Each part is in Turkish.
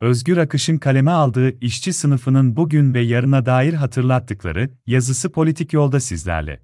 Özgür Akış'ın kaleme aldığı işçi sınıfının bugün ve yarına dair hatırlattıkları yazısı politik yolda sizlerle.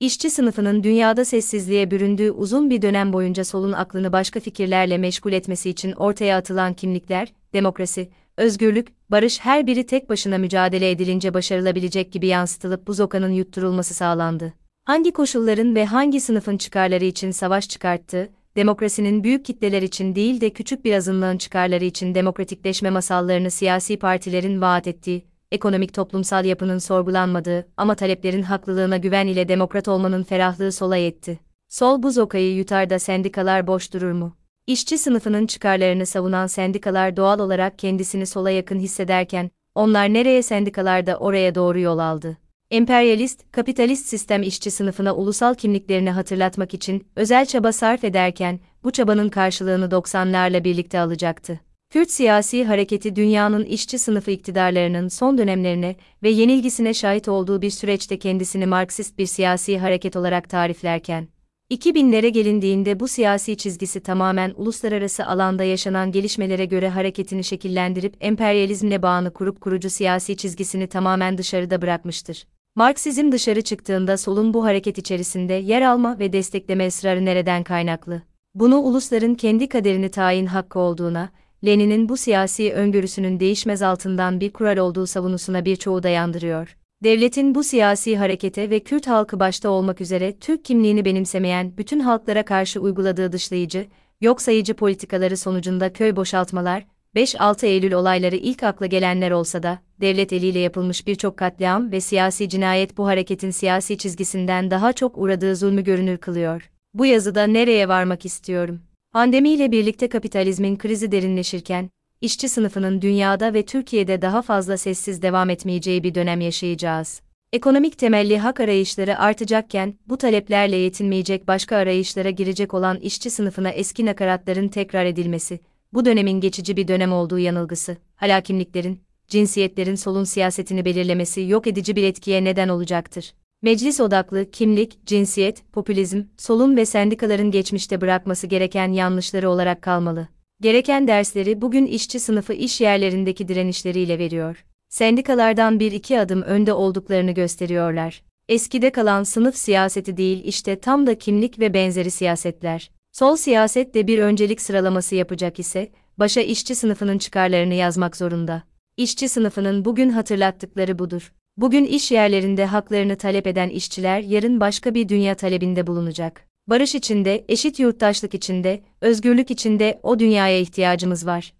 İşçi sınıfının dünyada sessizliğe büründüğü uzun bir dönem boyunca solun aklını başka fikirlerle meşgul etmesi için ortaya atılan kimlikler, demokrasi, özgürlük, barış her biri tek başına mücadele edilince başarılabilecek gibi yansıtılıp bu zokanın yutturulması sağlandı. Hangi koşulların ve hangi sınıfın çıkarları için savaş çıkarttı, demokrasinin büyük kitleler için değil de küçük bir azınlığın çıkarları için demokratikleşme masallarını siyasi partilerin vaat ettiği, ekonomik toplumsal yapının sorgulanmadığı ama taleplerin haklılığına güven ile demokrat olmanın ferahlığı sola yetti. Sol bu zokayı yutar da sendikalar boş durur mu? İşçi sınıfının çıkarlarını savunan sendikalar doğal olarak kendisini sola yakın hissederken, onlar nereye sendikalar da oraya doğru yol aldı. Emperyalist, kapitalist sistem işçi sınıfına ulusal kimliklerini hatırlatmak için özel çaba sarf ederken, bu çabanın karşılığını 90'larla birlikte alacaktı. Kürt siyasi hareketi dünyanın işçi sınıfı iktidarlarının son dönemlerine ve yenilgisine şahit olduğu bir süreçte kendisini Marksist bir siyasi hareket olarak tariflerken, 2000'lere gelindiğinde bu siyasi çizgisi tamamen uluslararası alanda yaşanan gelişmelere göre hareketini şekillendirip emperyalizmle bağını kurup kurucu siyasi çizgisini tamamen dışarıda bırakmıştır. Marksizm dışarı çıktığında solun bu hareket içerisinde yer alma ve destekleme ısrarı nereden kaynaklı? Bunu ulusların kendi kaderini tayin hakkı olduğuna, Lenin'in bu siyasi öngörüsünün değişmez altından bir kural olduğu savunusuna birçoğu dayandırıyor. Devletin bu siyasi harekete ve Kürt halkı başta olmak üzere Türk kimliğini benimsemeyen bütün halklara karşı uyguladığı dışlayıcı, yok sayıcı politikaları sonucunda köy boşaltmalar, 5-6 Eylül olayları ilk akla gelenler olsa da, devlet eliyle yapılmış birçok katliam ve siyasi cinayet bu hareketin siyasi çizgisinden daha çok uğradığı zulmü görünür kılıyor. Bu yazıda nereye varmak istiyorum? Pandemiyle birlikte kapitalizmin krizi derinleşirken, işçi sınıfının dünyada ve Türkiye'de daha fazla sessiz devam etmeyeceği bir dönem yaşayacağız. Ekonomik temelli hak arayışları artacakken, bu taleplerle yetinmeyecek başka arayışlara girecek olan işçi sınıfına eski nakaratların tekrar edilmesi, bu dönemin geçici bir dönem olduğu yanılgısı, hala kimliklerin, cinsiyetlerin solun siyasetini belirlemesi yok edici bir etkiye neden olacaktır. Meclis odaklı kimlik, cinsiyet, popülizm, solun ve sendikaların geçmişte bırakması gereken yanlışları olarak kalmalı. Gereken dersleri bugün işçi sınıfı iş yerlerindeki direnişleriyle veriyor. Sendikalardan bir iki adım önde olduklarını gösteriyorlar. Eskide kalan sınıf siyaseti değil işte tam da kimlik ve benzeri siyasetler. Sol siyaset de bir öncelik sıralaması yapacak ise, başa işçi sınıfının çıkarlarını yazmak zorunda. İşçi sınıfının bugün hatırlattıkları budur. Bugün iş yerlerinde haklarını talep eden işçiler yarın başka bir dünya talebinde bulunacak. Barış içinde, eşit yurttaşlık içinde, özgürlük içinde o dünyaya ihtiyacımız var.